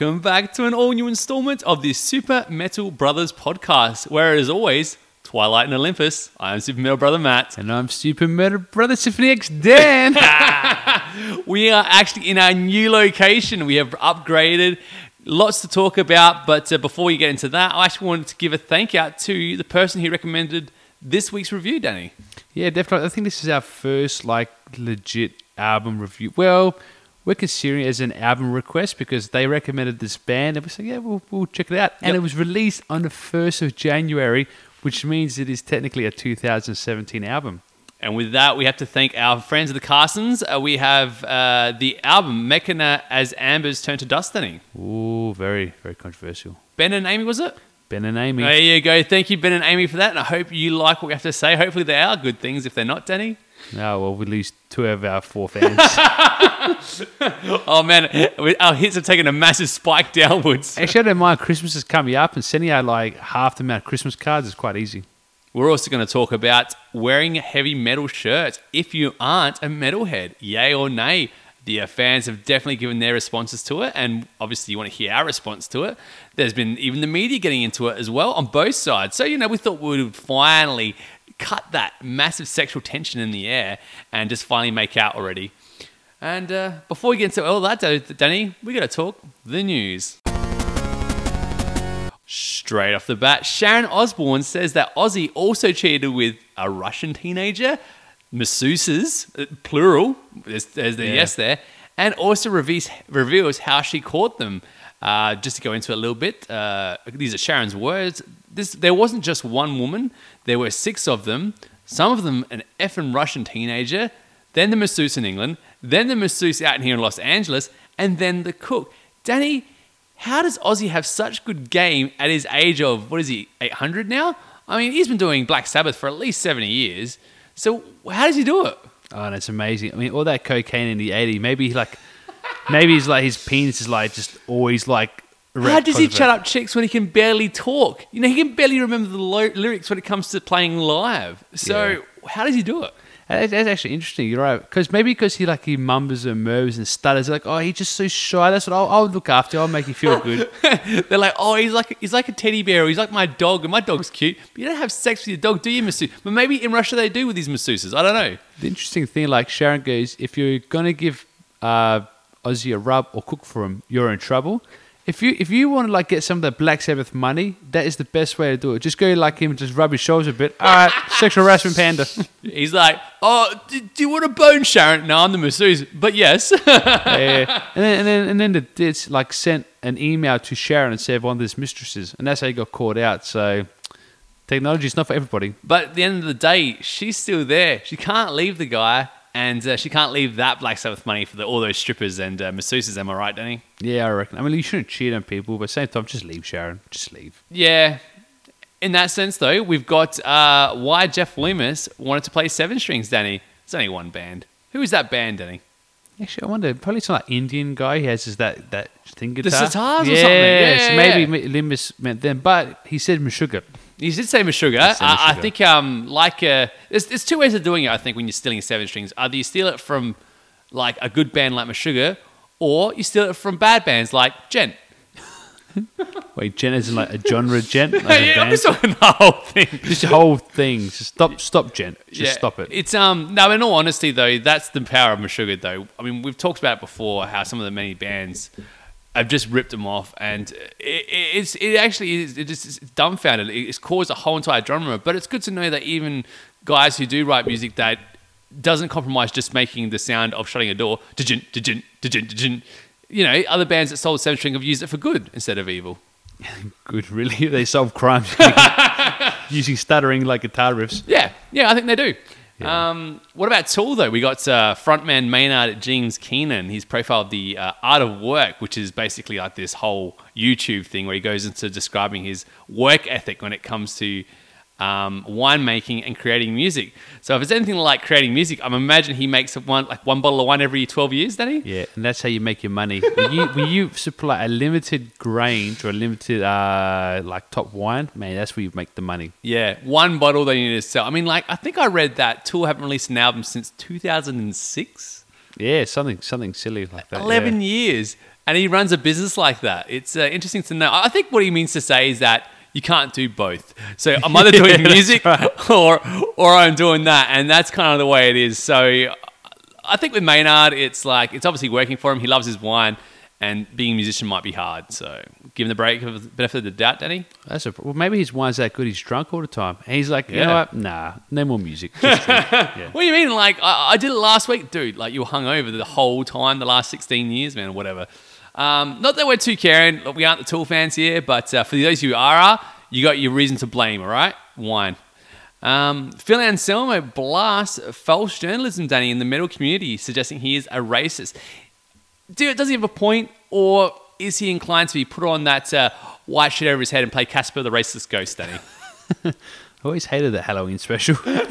Welcome back to an all new installment of the Super Metal Brothers podcast, where, as always, Twilight and Olympus. I am Super Metal Brother Matt. And I'm Super Metal Brother Symphony X Dan. We are actually in our new location. We have upgraded. Lots to talk about, but uh, before we get into that, I actually wanted to give a thank you out to the person who recommended this week's review, Danny. yeah, definitely. I think this is our first like legit album review. Well, we're considering it as an album request because they recommended this band, and we said, yeah, we'll, we'll check it out. And Yep. it was released on the first of January, which means it is technically a 2017 album. And with that, we have to thank our friends at the Carsons. Uh, we have uh, the album Mechina as Embers Turn to Dust, Danny. Ooh, very, very controversial. Ben and Amy, was it? Ben and Amy. There you go. Thank you, Ben and Amy, for that. And I hope you like what we have to say. Hopefully, they are good things. If they're not, Danny. No, well, we lose two of our four fans. Oh, man. Our hits have taken a massive spike downwards. Actually, I don't mind. Christmas is coming up, and sending out like half the amount of Christmas cards is quite easy. We're also going to talk about wearing heavy metal shirts if you aren't a metalhead. Yay or nay? The uh, fans have definitely given their responses to it, and obviously, you want to hear our response to it. There's been even the media getting into it as well on both sides. So, you know, we thought we would finally cut that massive sexual tension in the air and just finally make out already. And uh, before we get into all that, Danny, we got to talk the news. Straight off the bat, Sharon Osbourne says that Ozzy also cheated with a Russian teenager, masseuses, uh, plural, there's, there's the Yeah. yes there, and also reveals, reveals how she caught them. Uh, just to go into it a little bit, uh, these are Sharon's words. This, there wasn't just one woman, there were six of them, some of them an effing Russian teenager, then the masseuse in England, then the masseuse out here in Los Angeles, and then the cook. Danny, how does Ozzy have such good game at his age of what is he, 800 now? I mean, he's been doing Black Sabbath for at least 70 years. So how does he do it? Oh, and it's amazing. I mean, all that cocaine in the 80s, maybe like, maybe he's like, his penis is like just always like. How does he chat up chicks when he can barely talk? You know, he can barely remember the lo- lyrics when it comes to playing live. So Yeah. how does he do it? That's, that's actually interesting. You're right. Because maybe because he like he mumbles and murmurs and stutters. Like, oh, he's just so shy. That's what I'll, I'll look after. I'll make you feel good. They're like, oh, he's like he's like a teddy bear. He's like my dog, and my dog's cute. But you don't have sex with your dog, do you, masseuse? But maybe in Russia they do with these masseuses. I don't know. the interesting thing, like Sharon goes, if you're gonna give uh, Ozzy a rub or cook for him, you're in trouble. If you if you want to like get some of the Black Sabbath money, that is the best way to do it. Just go like him, just rub his shoulders a bit. All right, sexual harassment panda. He's like, oh, do, do you want a bone, Sharon? No, I'm the masseuse, but yes. Yeah. And then and then and then the it's like sent an email to Sharon and said one of his mistresses, and that's how he got caught out. So technology is not for everybody. but at the end of the day, she's still there. She can't leave the guy, and uh, she can't leave that Black Sabbath money for the, all those strippers and uh, masseuses. Am I right, Danny? Yeah, I reckon. I mean, you shouldn't cheat on people, but at the same time, just leave Sharon. Just leave. Yeah. In that sense, though, we've got uh, why Jeff Loomis wanted to play seven strings, Danny. It's only one band. Who is that band, Danny? Actually, I wonder. Probably some like Indian guy. He has his that that thing guitar. The sitars or yeah, something. Yeah, so maybe yeah. Loomis meant them, but he said Meshuggah. You did say Meshuggah. Say I think, um, like, uh, there's, there's two ways of doing it, I think, when you're stealing seven strings. Either you steal it from, like, a good band like Meshuggah, or you steal it from bad bands like Djent. Wait, Djent isn't like a genre Djent. Like a yeah, I'm band? just talking the whole thing. Just the whole thing. Just stop, stop, Djent. Just Yeah, stop it. It's um no. In all honesty, though, that's the power of Meshuggah. Though I mean, we've talked about it before how some of the many bands have just ripped them off, and it, it- it's it actually is it just it's dumbfounded. It's caused a whole entire genre. But it's good to know that even guys who do write music that doesn't compromise just making the sound of shutting a door, djin, djin, djin, djin. you know, other bands that sold seven string have used it for good instead of evil. Good, really. They solve crimes using stuttering like guitar riffs. Yeah, yeah, I think they do. Yeah. Um, what about Tool though? We got uh, frontman Maynard James Keenan. He's profiled the uh, Art of Work, which is basically like this whole YouTube thing where he goes into describing his work ethic when it comes to um, winemaking and creating music. So if it's anything like creating music, I'm imagine he makes one like one bottle of wine every 12 years, doesn't he? Yeah, and that's how you make your money. When you, when you supply a limited range or a limited uh, like top wine, man, that's where you make the money. Yeah, one bottle they need to sell. I mean, like I think I read that Tool haven't released an album since 2006. Yeah, something something silly like that. 11 yeah. years. and he runs a business like that. It's uh, interesting to know. I think what he means to say is that you can't do both. So I'm either doing music or or I'm doing that, and that's kind of the way it is. So I think with Maynard, it's like it's obviously working for him. He loves his wine, and being a musician might be hard. So give him the break of the benefit of the doubt, Danny. That's a, well, maybe his wine's that good. He's drunk all the time. And he's like, you know what? Nah, no more music. Yeah. What do you mean? Like I, I did it last week, dude. Like you were hungover the whole time, the last sixteen years, man, or whatever. Um, not that we're too caring. We aren't the Tool fans here, but uh, for those who are, you got your reason to blame. All right, wine. Um, Phil Anselmo blasts false journalism, Danny, in the metal community, suggesting he is a racist. Dude, does he have a point, or is he inclined to be put on that uh, white shit over his head and play Casper the racist ghost, Danny? I always hated that Halloween special. Man,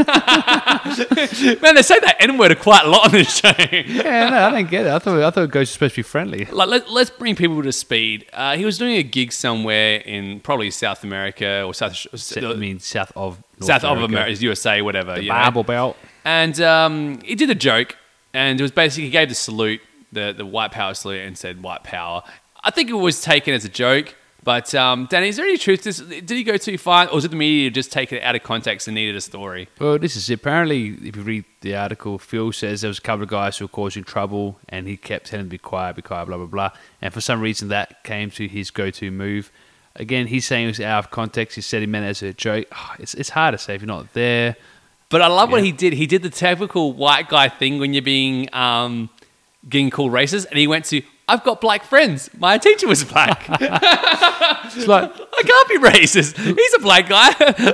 they say that N word quite a lot on this show. yeah, no, I don't get it. I thought I thought Ghost was supposed to be friendly. like let, let's bring people to speed. Uh, he was doing a gig somewhere in probably South America or South I mean, south of North South of America, USA, whatever. the you know. Bible Belt. And um, he did a joke, and it was basically he gave the salute, the the white power salute, and said white power. I think it was taken as a joke. But um, Danny, is there any truth to this? Did he go too far, or was it the media just take it out of context and needed a story? Well, this is apparently if you read the article, Phil says there was a couple of guys who were causing trouble, and he kept telling them to be quiet, be quiet, blah blah blah. And for some reason, that came to his go-to move. Again, he's saying it was out of context. He said he meant it as a joke. Ah, It's it's hard to say if you're not there. But I love what he did. He did the typical white guy thing when you're being um, getting called racist, and he went to, "I've got black friends. My teacher was black. It's like I can't be racist. He's a black guy,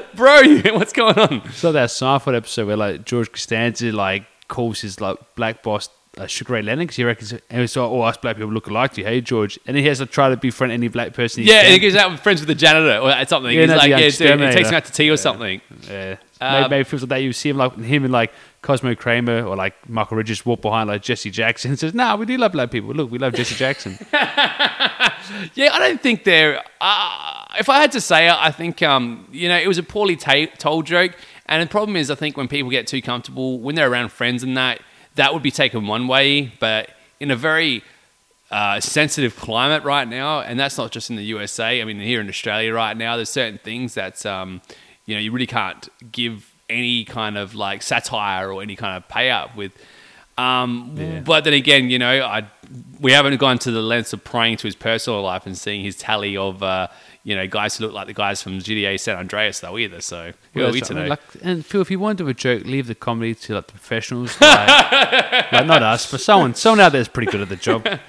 bro. What's going on?" it's like that Seinfeld episode where like George Costanza like calls his like black boss uh, Sugar Ray Leonard 'cause he reckons and it's like, oh us black people look alike to you, hey George, and then he has to try to befriend any black person. He Yeah, and he goes out with friends with the janitor or something. Yeah, He's like, yeah, dude, he takes him out to tea or something. Yeah. Um, maybe, maybe it feels like that. You see him like him and like Cosmo Kramer or like Michael Richards walk behind like Jesse Jackson and says, "Nah, we do love black people. Look, we love Jesse Jackson." Yeah, I don't think they're. Uh, if I had to say it, I think um, you know it was a poorly ta- told joke, and the problem is, I think when people get too comfortable when they're around friends and that, that would be taken one way, but in a very uh, sensitive climate right now, and that's not just in the USA. I mean, here in Australia right now, there's certain things that um, you know you really can't give any kind of like satire or any kind of payout with. Um, Yeah. But then again, you know, I we haven't gone to the lengths of prying to his personal life and seeing his tally of uh, you know guys who look like the guys from GTA San Andreas though either. So who are we to know? like, and Phil, if you want to do a joke, leave the comedy to like the professionals, like, like not us, but someone someone out there is pretty good at the job.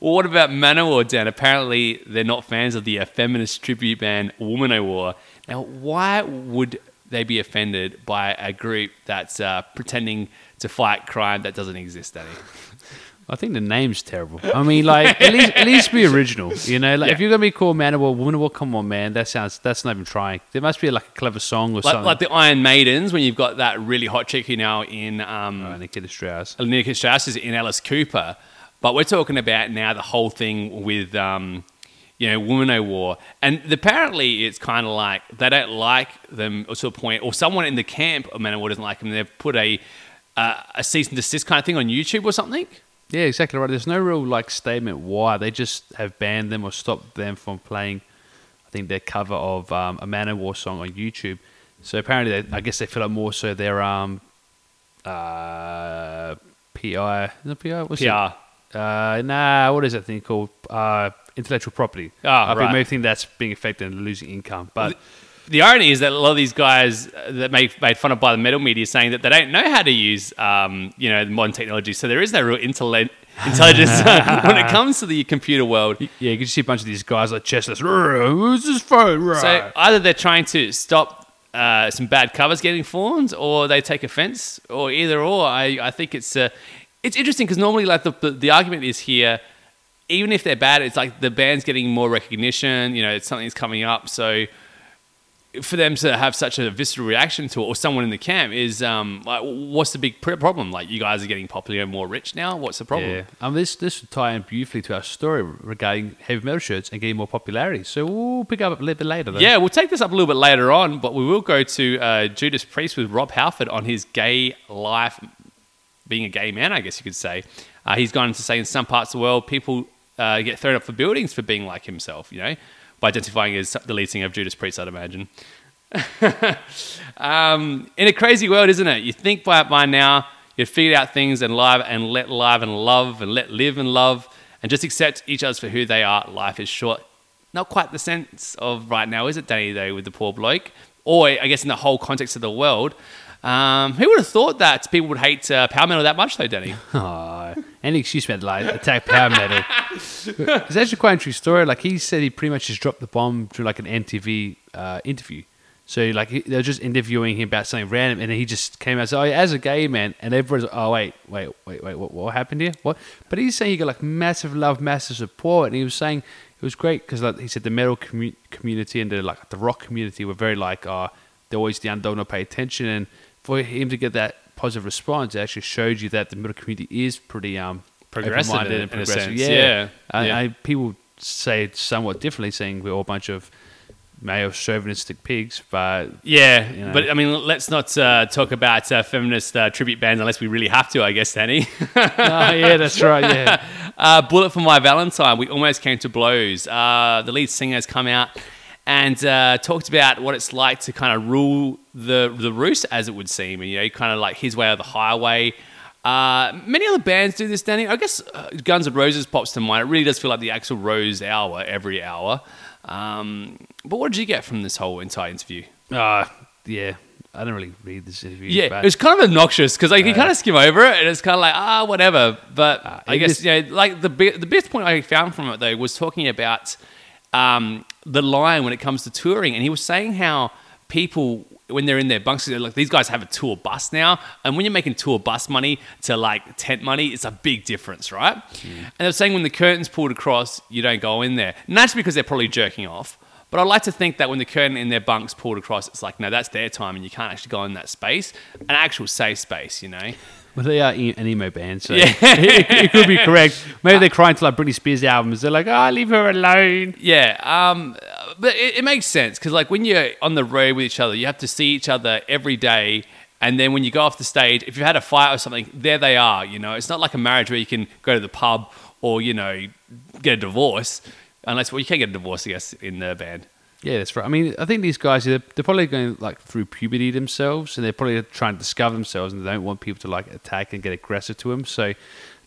Well, what about Manowar, Dan? Apparently, they're not fans of the feminist tribute band Womanowar. Now, why would they be offended by a group that's uh, pretending to fight crime that doesn't exist, Danny? I think the name's terrible. I mean, like at least at least be original, you know. Like if you're gonna be called Man of War, Woman of War, come on, man. That sounds that's not even trying. There must be like a clever song or Like, something. like the Iron Maidens, when you've got that really hot chick who now in um, oh, Nikita Strauss. Nita Strauss is in Alice Cooper, but we're talking about now the whole thing with um, you know Womanowar, and apparently it's kind of like they don't like them to a point, or someone in the camp a man of War doesn't like them. They've put a uh, a cease and desist kind of thing on YouTube or something. Yeah, exactly right. There's no real like statement why they just have banned them or stopped them from playing. I think their cover of um, a Manowar song on YouTube. So apparently, they, I guess they feel like more so their um, uh, PI. Is it PI? What's it? PR. Uh, nah, what is that thing called? Uh, intellectual property. Ah, I right. think maybe think that's being affected and losing income. But The irony is that a lot of these guys uh, that make made fun of by the metal media saying that they don't know how to use, um, you know, modern technology. So there is no real intelle- intelligence when it comes to the computer world. yeah, you can see a bunch of these guys like chestless. Who's this phone? Right. So either they're trying to stop uh, some bad covers getting formed, or they take offence, or either or. I, I think it's uh, it's interesting because normally like the, the the argument is here, even if they're bad, it's like the band's getting more recognition. You know, it's something's coming up, so. For them to have such a visceral reaction to it, or someone in the camp, is um, like, what's the big problem? Like, you guys are getting popular and more rich now. What's the problem? Yeah, um, this this would tie in beautifully to our story regarding heavy metal shirts and getting more popularity. So we'll pick up a little bit later. Though. Yeah, we'll take this up a little bit later on, but we will go to uh, Judas Priest with Rob Halford on his gay life, being a gay man, I guess you could say. Uh, he's gone on to say in some parts of the world, people uh, get thrown up for buildings for being like himself. You know, by identifying as the lead singer of Judas Priest, I'd imagine. um, in a crazy world, isn't it? You think by by now you've figured out things and live and let live and love and let live and love and just accept each other for who they are. Life is short. Not quite the sense of right now, is it, Danny? Though with the poor bloke, or I guess in the whole context of the world. Um, who would have thought that people would hate uh, power metal that much, though, Danny? Oh, any excuse man like attack power metal. it's actually quite a true story. Like he said, he pretty much just dropped the bomb through like an MTV uh, interview. So like he- they were just interviewing him about something random, and he just came out and said, "Oh, yeah, as a gay man," and everyone's like, "Oh, wait, wait, wait, wait, what, what happened here? What?" But he's saying he got like massive love, massive support, and he was saying it was great because like he said the metal commu- community and the like the rock community were very like, "Oh, they're always the underdog, not pay attention," and for him to get that positive response, it actually showed you that the metal community is pretty um Progressive in- and a progressive. sense, Yeah, yeah, I, yeah. I, people say it somewhat differently, saying we're all a bunch of male chauvinistic pigs, but Yeah, You know. but I mean, let's not uh, talk about uh, feminist uh, tribute bands unless we really have to, I guess, Danny. oh, yeah, that's right. Yeah, uh, Bullet for My Valentine, we almost came to blows. Uh, the lead singer has come out and uh, talked about what it's like to kind of rule the the roost, as it would seem, and you know, kind of like his way or the highway. Uh, many other bands do this, Danny. I guess uh, Guns N' Roses pops to mind. It really does feel like the Axl Rose hour every hour. Um, but what did you get from this whole entire interview? uh, yeah. I didn't really read this interview. Yeah, but it was kind of obnoxious because like you kind of skim over it and it's kind of like ah whatever. But I guess is- you know, like the the best point I found from it though was talking about um, the lion when it comes to touring, and he was saying how people when they're in their bunks, they're like these guys have a tour bus now, and when you're making tour bus money to like tent money, it's a big difference, right? And they're saying when the curtains pulled across, you don't go in there, and that's because they're probably jerking off. But I like to think that when the curtain in their bunks pulled across, it's like, no, that's their time, and you can't actually go in that space, an actual safe space, you know. Well, they are an emo band, so Yeah. it, it could be correct. Maybe they're crying to like Britney Spears albums. They're like, "Oh, leave her alone." Yeah, um, but it, it makes sense because like when you're on the road with each other, you have to see each other every day. And then when you go off the stage, if you've had a fight or something, there they are. You know, it's not like a marriage where you can go to the pub or you know get a divorce, unless well you can't get a divorce, I guess, in the band. Yeah, that's right. I mean, I think these guys they're, they're probably going like through puberty themselves, and they're probably trying to discover themselves, and they don't want people to like attack and get aggressive to them. So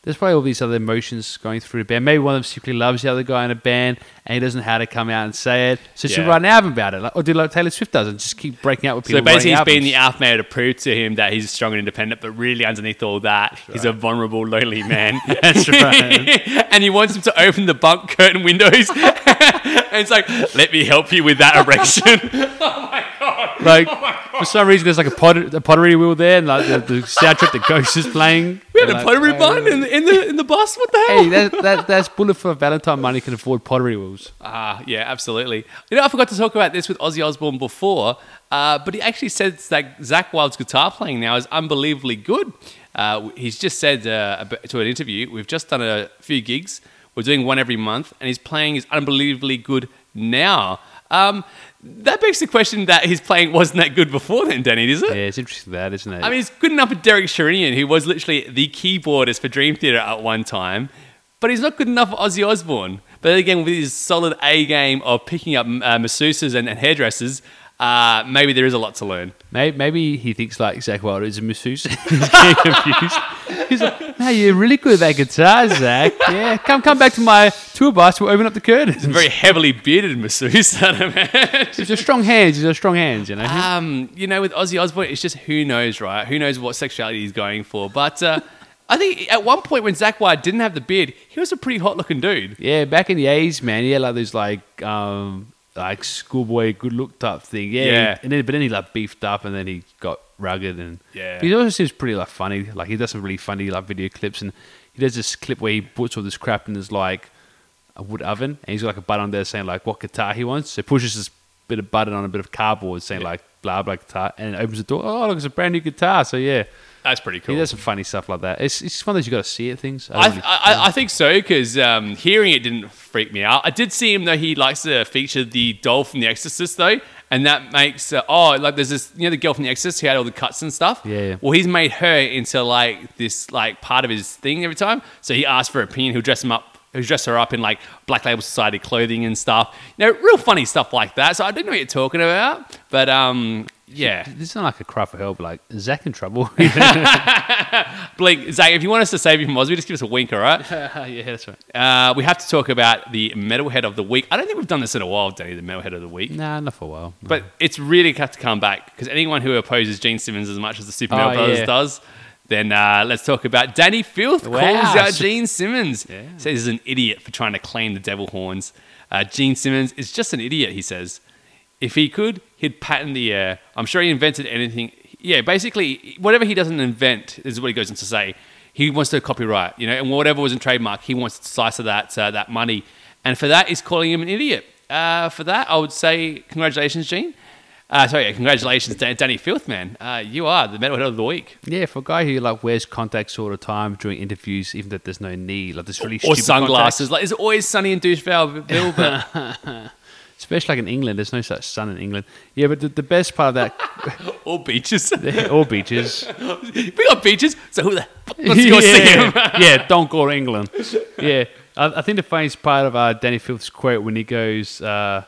there's probably all these other emotions going through the band. Maybe one of them secretly loves the other guy in a band, and he doesn't know how to come out and say it. So she Yeah. write an album about it, like, or do like Taylor Swift does, and just keep breaking out with people. So basically, he's being the alpha male to prove to him that he's strong and independent, but really underneath all that, he's a vulnerable, lonely man. That's right. and he wants him to open the bunk curtain windows. and it's like, let me help you with that erection. Oh my god! like oh for some reason, there's like a, pot- a pottery wheel there, and like the, the soundtrack that Ghost is playing. We had a like, pottery "Oh, barn in the, in the in the bus. What the hell? Hey, that, that, that's bullet for Valentine money can afford pottery wheels. Ah, yeah, absolutely. You know, I forgot to talk about this with Ozzy Osbourne before, uh, but he actually said that Zakk Wylde's guitar playing now is unbelievably good. Uh, he's just said uh, to an interview, we've just done a few gigs. We're doing one every month, and his playing is unbelievably good now. Um, that begs the question that his playing wasn't that good before then, Danny, is it? Yeah, it's interesting that, isn't it? I mean, it's good enough for Derek Sherinian, who was literally the keyboardist for Dream Theater at one time, but he's not good enough for Ozzy Osbourne. But again, with his solid A game of picking up uh, masseuses and, and hairdressers, uh, maybe there is a lot to learn. Maybe, maybe he thinks like Zakk Wilder is a masseuse. He's getting confused. He's like, "No, you're really good at that guitar, Zakk. Yeah, come come back to my tour bus. We'll open up the curtains." Very heavily bearded masseuse, I don't know. He's got strong hands. He's got strong hands. You know. Um, you know, with Ozzy Osbourne, it's just who knows, right? Who knows what sexuality he's going for? But uh, I think at one point when Zakk Wylde didn't have the beard, he was a pretty hot looking dude. yeah, back in the eighties, man, he had like those like um like schoolboy good look type thing. Yeah, Yeah. and then but then he like beefed up, and then he got rugged, and Yeah. But he also seems pretty like funny. Like he does some really funny like video clips, and he does this clip where he puts all this crap in his like a wood oven, and he's got like a button on there saying like what guitar he wants. So he pushes this bit of button on a bit of cardboard saying like blah blah guitar, and it opens the door. Oh, look, it's a brand new guitar. So yeah, That's pretty cool. he does some funny stuff like that. It's it's just one of those you got to see it things. I, really- I, I think so because um, hearing it didn't freak me out. I did see him though; he likes to feature the doll from The Exorcist though, and that makes uh, oh like there's this you know the girl from The Exorcist who had all the cuts and stuff. Yeah, yeah. Well, he's made her into like this like part of his thing every time. So he asks for her opinion. He'll dress him up who dress her up in like Black Label Society clothing and stuff. You know, real funny stuff like that. So I didn't know what you're talking about, but um, yeah. This is not like a cry for help. Like Zakk in trouble. Blake, Zakk, if you want us to save you from Ozzy, just give us a wink, all right? yeah, that's right. Uh, we have to talk about the metalhead of the week. I don't think we've done this in a while, Danny, the metalhead of the week. Nah, not for a while. But it's really got to come back because anyone who opposes Gene Simmons as much as the Super Oh, Metal Brothers yeah. does, then uh, let's talk about Dani Filth Wow. calls out Gene Simmons. Yeah. Says he's an idiot for trying to claim the devil horns. Uh, Gene Simmons is just an idiot, he says. If he could, he'd patent the air. I'm sure he invented anything. Yeah, basically, whatever he doesn't invent is what he goes on to say. He wants to copyright, you know, and whatever was in trademark, he wants to slice of that uh, that money. And for that, he's calling him an idiot. Uh, for that, I would say congratulations, Gene. Uh, sorry, congratulations, Dani Filth, man. Uh, you are the metalhead of the week. Yeah, for a guy who like wears contacts all the time during interviews, even though there's no need, like this really Or sunglasses. Like, it's always sunny in douchebag Bill, but contacts. Especially like in England. There's no such sun in England. Yeah, but the, the best part of that, or beaches. all beaches. we got beaches, so who the fuck wants to go see yeah, yeah, don't go to England. Yeah, I, I think the funniest part of uh, Dani Filth's quote when he goes, uh,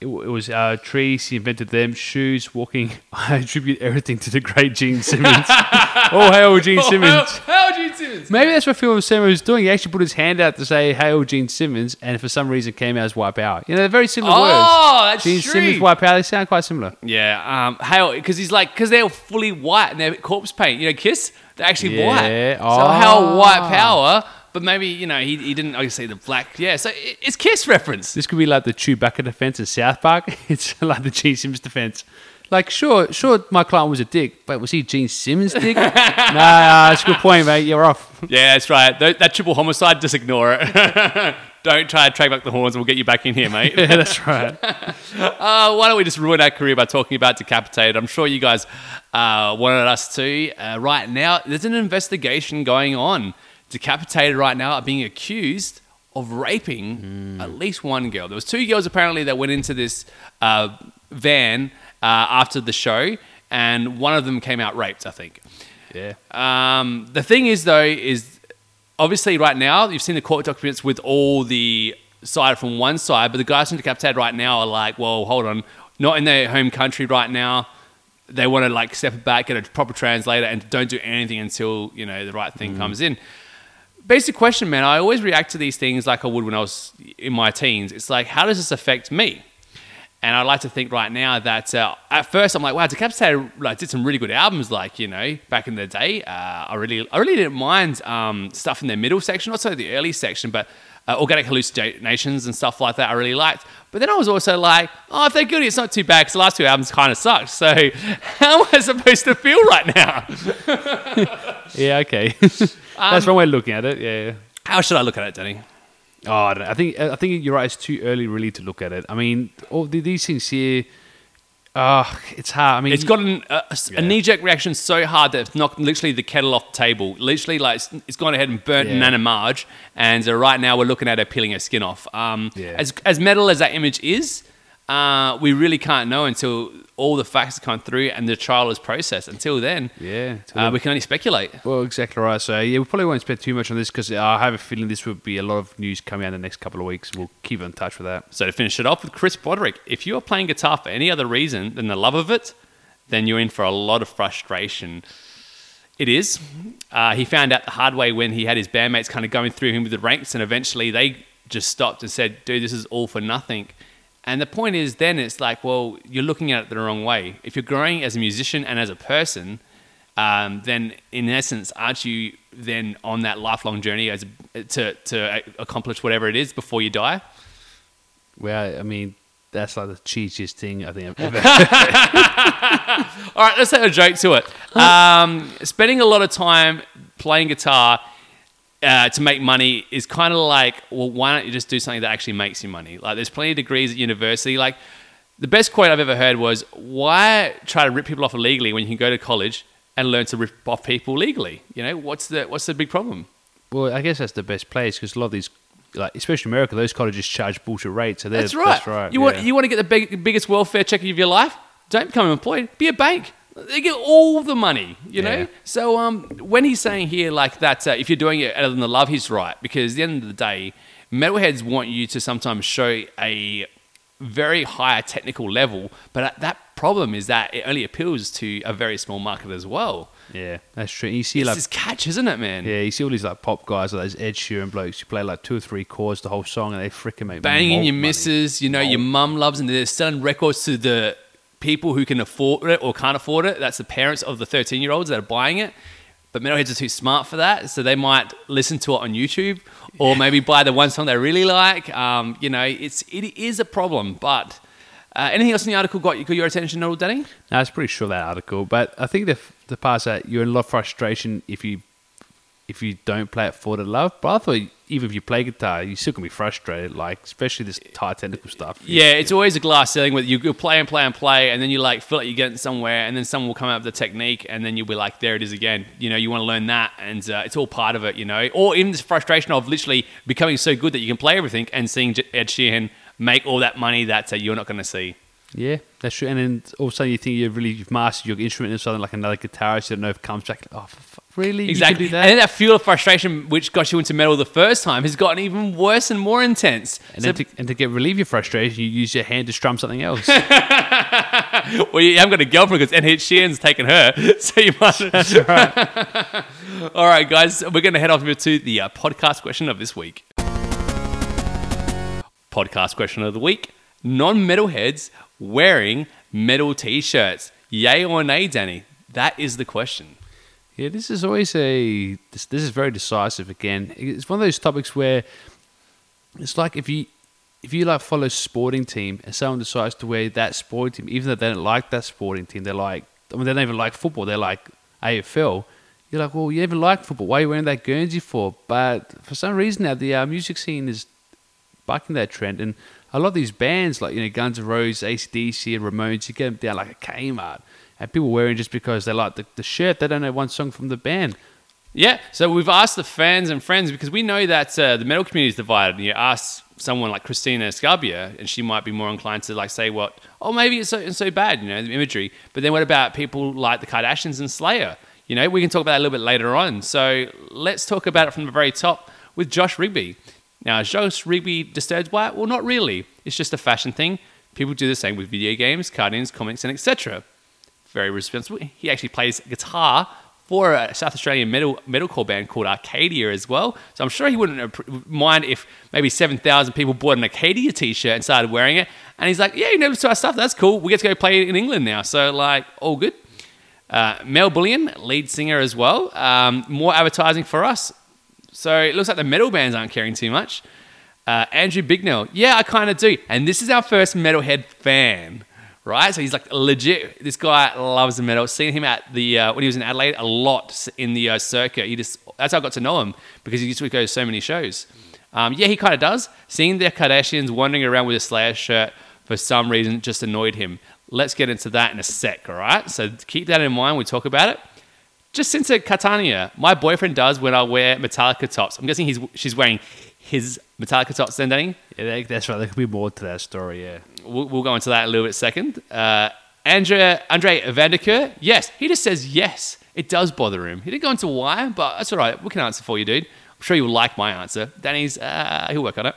it, it was uh, trees, he invented them, shoes, walking. I attribute everything to the great Gene Simmons. oh, hail Gene Simmons. Hail Gene Simmons? Maybe that's what Phil Simmons was doing. He actually put his hand out to say "Hail Gene Simmons," and for some reason came out as "Wipe Out." You know, they're very similar Oh, words. that's Gene true. Simmons, "Wipe Out." They sound quite similar. Yeah, um, how because he's like because they're fully white and they're corpse paint. You know, Kiss they're actually Yeah, white. So oh. how white power? But maybe you know he, he didn't obviously the black. Yeah, so it- it's Kiss reference. This could be like the Chewbacca defense in South Park. It's like the Gene Simmons defense. Like, sure, sure, my client was a dick, but was he Gene Simmons' dick? nah, nah, that's a good point, mate. You're off. Yeah, that's right. That, that triple homicide, just ignore it. Don't try to track back the horns. We'll get you back in here, mate. yeah, that's right. Uh, why don't we just ruin our career by talking about Decapitated? I'm sure you guys uh, wanted us to. Uh, right now, there's an investigation going on. Decapitated right now are being accused of raping at least one girl. There was two girls apparently that went into this uh, van uh, after the show, and one of them came out raped. I think. Yeah. Um, the thing is, though, is obviously right now you've seen the court documents with all the side from one side, but the guys from Decapitated right now are like, well, hold on, not in their home country right now. They want to like step back, get a proper translator, and don't do anything until you know the right thing comes in. Basic question, man. I always react to these things like I would when I was in my teens. It's like, how does this affect me? And I like to think right now that uh, at first I'm like, wow, Decapitated like, did some really good albums, like you know, back in the day. Uh, I really, I really didn't mind um, stuff in their middle section, not so the early section, but uh, Organic Hallucinosis and stuff like that. I really liked. But then I was also like, oh, if they're good, it's not too bad because the last two albums kind of sucked. So how am I supposed to feel right now? Yeah, okay. Um, that's one way of looking at it. Yeah. How should I look at it, Danny? Oh, I, don't know. I think I think you're right. It's too early, really, to look at it. I mean, all these things here. Uh, it's hard. I mean, It's got an, a, a- Yeah. knee-jerk reaction so hard that it's knocked literally the kettle off the table. Literally, like it's, it's gone ahead and burnt Yeah. Nana Marge, and uh, right now we're looking at her peeling her skin off. Um, Yeah. As as metal as that image is, uh, we really can't know until all the facts come through and the trial is processed. Until then, yeah. uh, we can only speculate. Well, exactly right. So yeah, we probably won't spend too much on this because I have a feeling this will be a lot of news coming out in the next couple of weeks. We'll keep in touch with that. So to finish it off with Chris Broderick, if you are playing guitar for any other reason than the love of it, then you're in for a lot of frustration. It is. Uh, he found out the hard way when he had his bandmates kind of going through him with the ranks, and eventually they just stopped and said, "Dude, this is all for nothing." And the point is, then it's like, well, you're looking at it the wrong way. If you're growing as a musician and as a person, um, then in essence, aren't you then on that lifelong journey as to to accomplish whatever it is before you die? Well, I mean, that's like the cheesiest thing I think I've ever. All right, let's add a joke to it. Um, spending a lot of time playing guitar uh, to make money is kind of like, well, why don't you just do something that actually makes you money? Like, there's plenty of degrees at university. Like, the best quote I've ever heard was, "Why try to rip people off illegally when you can go to college and learn to rip off people legally? You know, what's the what's the big problem?" well, I guess that's the best place because a lot of these, like especially America, those colleges charge bullshit rates. So they're- That's right. That's right. You yeah. want you want to get the big, biggest welfare check of your life? Don't become employed. Be a bank. They get all the money, you know. Yeah. So um, when he's saying here like that, uh, if you're doing it out of the love, he's right because at the end of the day, metalheads want you to sometimes show a very high technical level, but that problem is that it only appeals to a very small market as well. Yeah, that's true. You see It's like this catch, isn't it, man? yeah, you see all these like pop guys, like those Ed Sheeran blokes who play like two or three chords the whole song, and they freaking make banging your money. missus, you know, your mum loves, and they're selling records to the people who can afford it or can't afford it. That's the parents of the 13 year olds that are buying it. But metalheads are too smart for that, so they might listen to it on YouTube or maybe buy the one song they really like. Um, you know, it's it is a problem. But uh, anything else in the article got, got your attention at all, Danny? No, it's pretty sure that article, but I think the the part that you're in a lot of frustration if you if you don't play it for the love. But I thought even if you play guitar, you still can be frustrated, like especially this tight technical stuff. Yeah, it's always a glass ceiling where you go play and play and play, and then you like feel like you're getting somewhere, and then someone will come up with the technique, and then you'll be like, there it is again. You know, you want to learn that, and uh, it's all part of it, you know. Or even this frustration of literally becoming so good that you can play everything and seeing Ed Sheeran make all that money that uh, you're not going to see. Yeah, that's true. And then all of a sudden you think you've really you've mastered your instrument and something like another guitarist, you don't know if it comes back. Oh, f- really? Exactly. You can do And then that fuel of frustration, which got you into metal the first time, has gotten even worse and more intense. And So- then, to, and to get relieve your frustration, you use your hand to strum something else. well, you haven't got a girlfriend because Ed Sheeran's taken her, so you must. That's right. All right, guys, we're going to head off to the uh, podcast question of this week. Podcast question of the week: Non-metalheads wearing metal T-shirts, yay or nay, Danny? That is the question. Yeah, this is always a this, this is very decisive again. It's one of those topics where it's like if you if you like follow sporting team and someone decides to wear that sporting team, even though they don't like that sporting team, they're like I mean they don't even like football, they're like AFL. You're like, well, you even like football. Why are you wearing that Guernsey for? But for some reason now, the uh, music scene is bucking that trend, and a lot of these bands like you know Guns N' Roses, ACDC, and Ramones, you get them down like a Kmart, and people wearing just because they like the, the shirt. They don't know one song from the band. Yeah, so we've asked the fans and friends because we know that uh, the metal community is divided. And You ask someone like Cristina Scabbia, and she might be more inclined to like say what, oh, maybe it's so, it's so bad, you know, the imagery. But then what about people like the Kardashians and Slayer? You know, we can talk about that a little bit later on. So let's talk about it from the very top with Josh Rigby. Now, is Josh Rigby disturbed by it? Well, not really. It's just a fashion thing. People do the same with video games, cartoons, comics, and etc. Very responsible. He actually plays guitar for a South Australian metal metalcore band called Arcadia as well. So I'm sure he wouldn't mind if maybe 7,000 people bought an Arcadia t-shirt and started wearing it. And he's like, yeah, you know, to our stuff. That's cool. We get to go play in England now. So like, all good. Uh, Mel Bullion, lead singer as well. Um, more advertising for us. So it looks like the metal bands aren't caring too much. Uh, Andrew Bignell, yeah, I kind of do. And this is our first metalhead fan, right? So he's like legit. This guy loves the metal. Seen him at the uh, when he was in Adelaide a lot in the uh, circuit. He just that's how I got to know him because he used to go to so many shows. Um, yeah, he kind of does. Seeing the Kardashians wandering around with a Slayer shirt for some reason just annoyed him. Let's get into that in a sec, all right? So keep that in mind. We talk about it just since at Catania, my boyfriend does when I wear Metallica tops. I'm guessing he's she's wearing his Metallica tops then, Danny. That's right. There could be more to that story. Yeah. We'll, we'll go into that a little bit second. Uh, Andrea, Andre Vanderkeer, yes, he just says yes. It does bother him. He didn't go into why, but that's all right. We can answer for you, dude. I'm sure you'll like my answer. Danny's, uh, he'll work on it.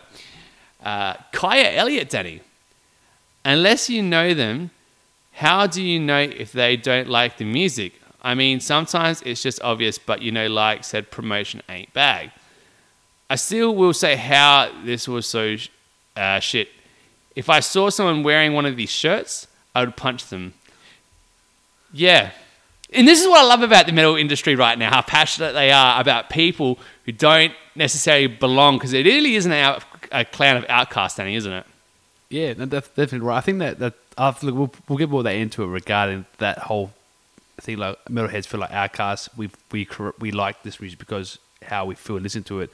Uh, Kaya Elliott, Danny. Unless you know them, how do you know if they don't like the music? I mean, sometimes it's just obvious, but you know, like said, promotion ain't bag. I still will say how this was so uh, shit. If I saw someone wearing one of these shirts, I would punch them. Yeah. And this is what I love about the metal industry right now, how passionate they are about people who don't necessarily belong, because it really isn't out, a clan of outcasts, Danny, isn't it? Yeah, no, def- definitely right. I think that that after look, we'll, we'll get more of that into it regarding that whole thing. Like metalheads feel like outcasts. We we we like this music because how we feel and listen to it,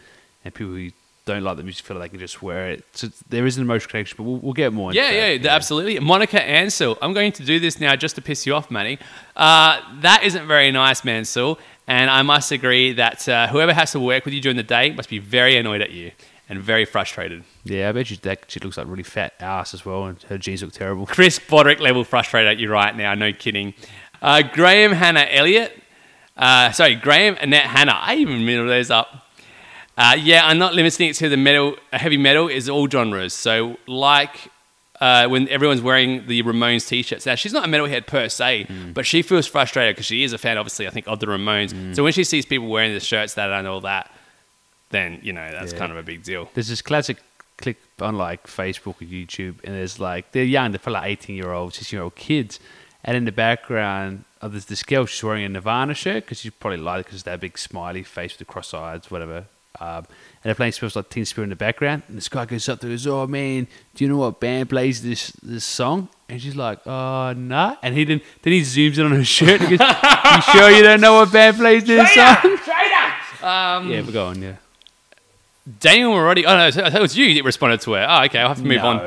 and people who don't like the music feel like they can just wear it. So there is an emotional connection, but we'll, we'll get more. Into Yeah, that. yeah, absolutely. Monica Ansel. I'm going to do this now just to piss you off, Manny. Uh, that isn't very nice, Mansell. And I must agree that uh, whoever has to work with you during the day must be very annoyed at you and very frustrated. Yeah, I bet you that she looks like a really fat ass as well, and her jeans look terrible. Chris Broderick level frustrated at you right now, no kidding. Uh, Graham Hannah Elliott. Uh, sorry, Graham Annette Hannah. I even middle those up. Uh, yeah, I'm not limiting it to the metal. Heavy metal is all genres. So, like uh, when everyone's wearing the Ramones t-shirts. Now, she's not a metalhead per se, but she feels frustrated because she is a fan, obviously, I think, of the Ramones. So when she sees people wearing the shirts that and all that, then, you know, that's Yeah. kind of a big deal. There's this classic click on like Facebook or YouTube, and there's like they're young, they're for like 18 year old, 16 year old kids, and in the background, oh, there's this girl she's wearing a Nirvana shirt because you probably like it because that big smiley face with the cross eyes, whatever. Um, and they're playing smells like Teen Spirit in the background, and this guy goes up to her and goes, "Oh man, do you know what band plays this this song?" And she's like, "Oh, nah." And he then then he zooms in on her shirt and goes, "You sure you don't know what band plays this song?" Um, Yeah, we're going. Yeah. Daniel already. Oh no, that was you that responded to it. Oh, okay. I'll have to move on.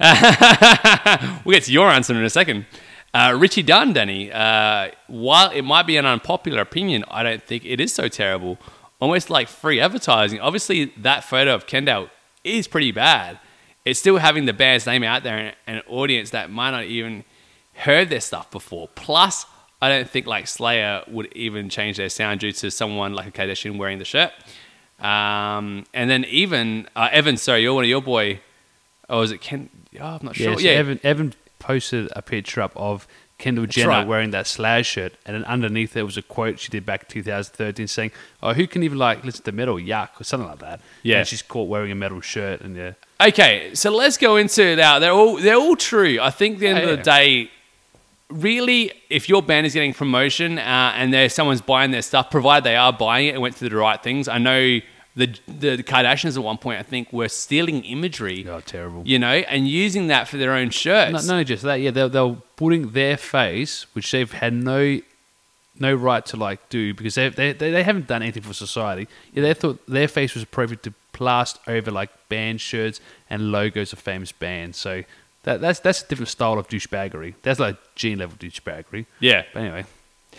We'll get to your answer in a second. Uh, Richie Dunn, Danny. Uh, while it might be an unpopular opinion, I don't think it is so terrible. Almost like free advertising. Obviously, that photo of Kendall is pretty bad. It's still having the band's name out there and and an audience that might not even heard their stuff before. Plus, I don't think like Slayer would even change their sound due to someone like a Kardashian wearing the shirt. Um, and then even uh, Evan, sorry, you're one of your boy. Oh, is it Ken? Oh, I'm not sure. yeah, Evan, Evan posted a picture up of Kendall Jenner right. wearing that Slash shirt, and then underneath there was a quote she did back in 2013 saying, "Oh, who can even like listen to metal? Yuck!" or something like that. Yeah. and she's caught wearing a metal shirt, and yeah, Okay, so let's go into it now. They're all they're all true. I think at the end Oh, of yeah. the day, really, if your band is getting promotion uh, and there's someone's buying their stuff, provided they are buying it and went through the right things. I know the the Kardashians at one point I think were stealing imagery, oh, terrible. you know, and using that for their own shirts. Not, not only just that, yeah, they're, they're putting their face, which they've had no no right to like do because they they they, they haven't done anything for society. Yeah, they thought their face was appropriate to plast over like band shirts and logos of famous bands. So that that's that's a different style of douchebaggery. That's like gene level douchebaggery. yeah, But anyway,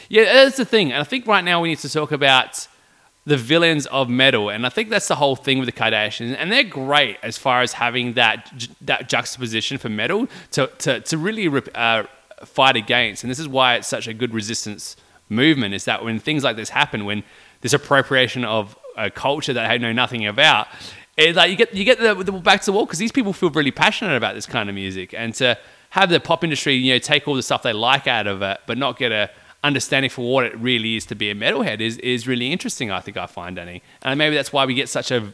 Yeah, that's the thing. And I think right now we need to talk about the villains of metal. And I think that's the whole thing with the Kardashians. And they're great as far as having that that juxtaposition for metal to, to, to really rep- uh, fight against. And this is why it's such a good resistance movement is that when things like this happen, when this appropriation of a culture that they know nothing about, it's like you get you get the, the back to the wall because these people feel really passionate about this kind of music, and to have the pop industry, you know, take all the stuff they like out of it, but not get a understanding for what it really is to be a metalhead is is really interesting. I think I find Danny, and maybe that's why we get such a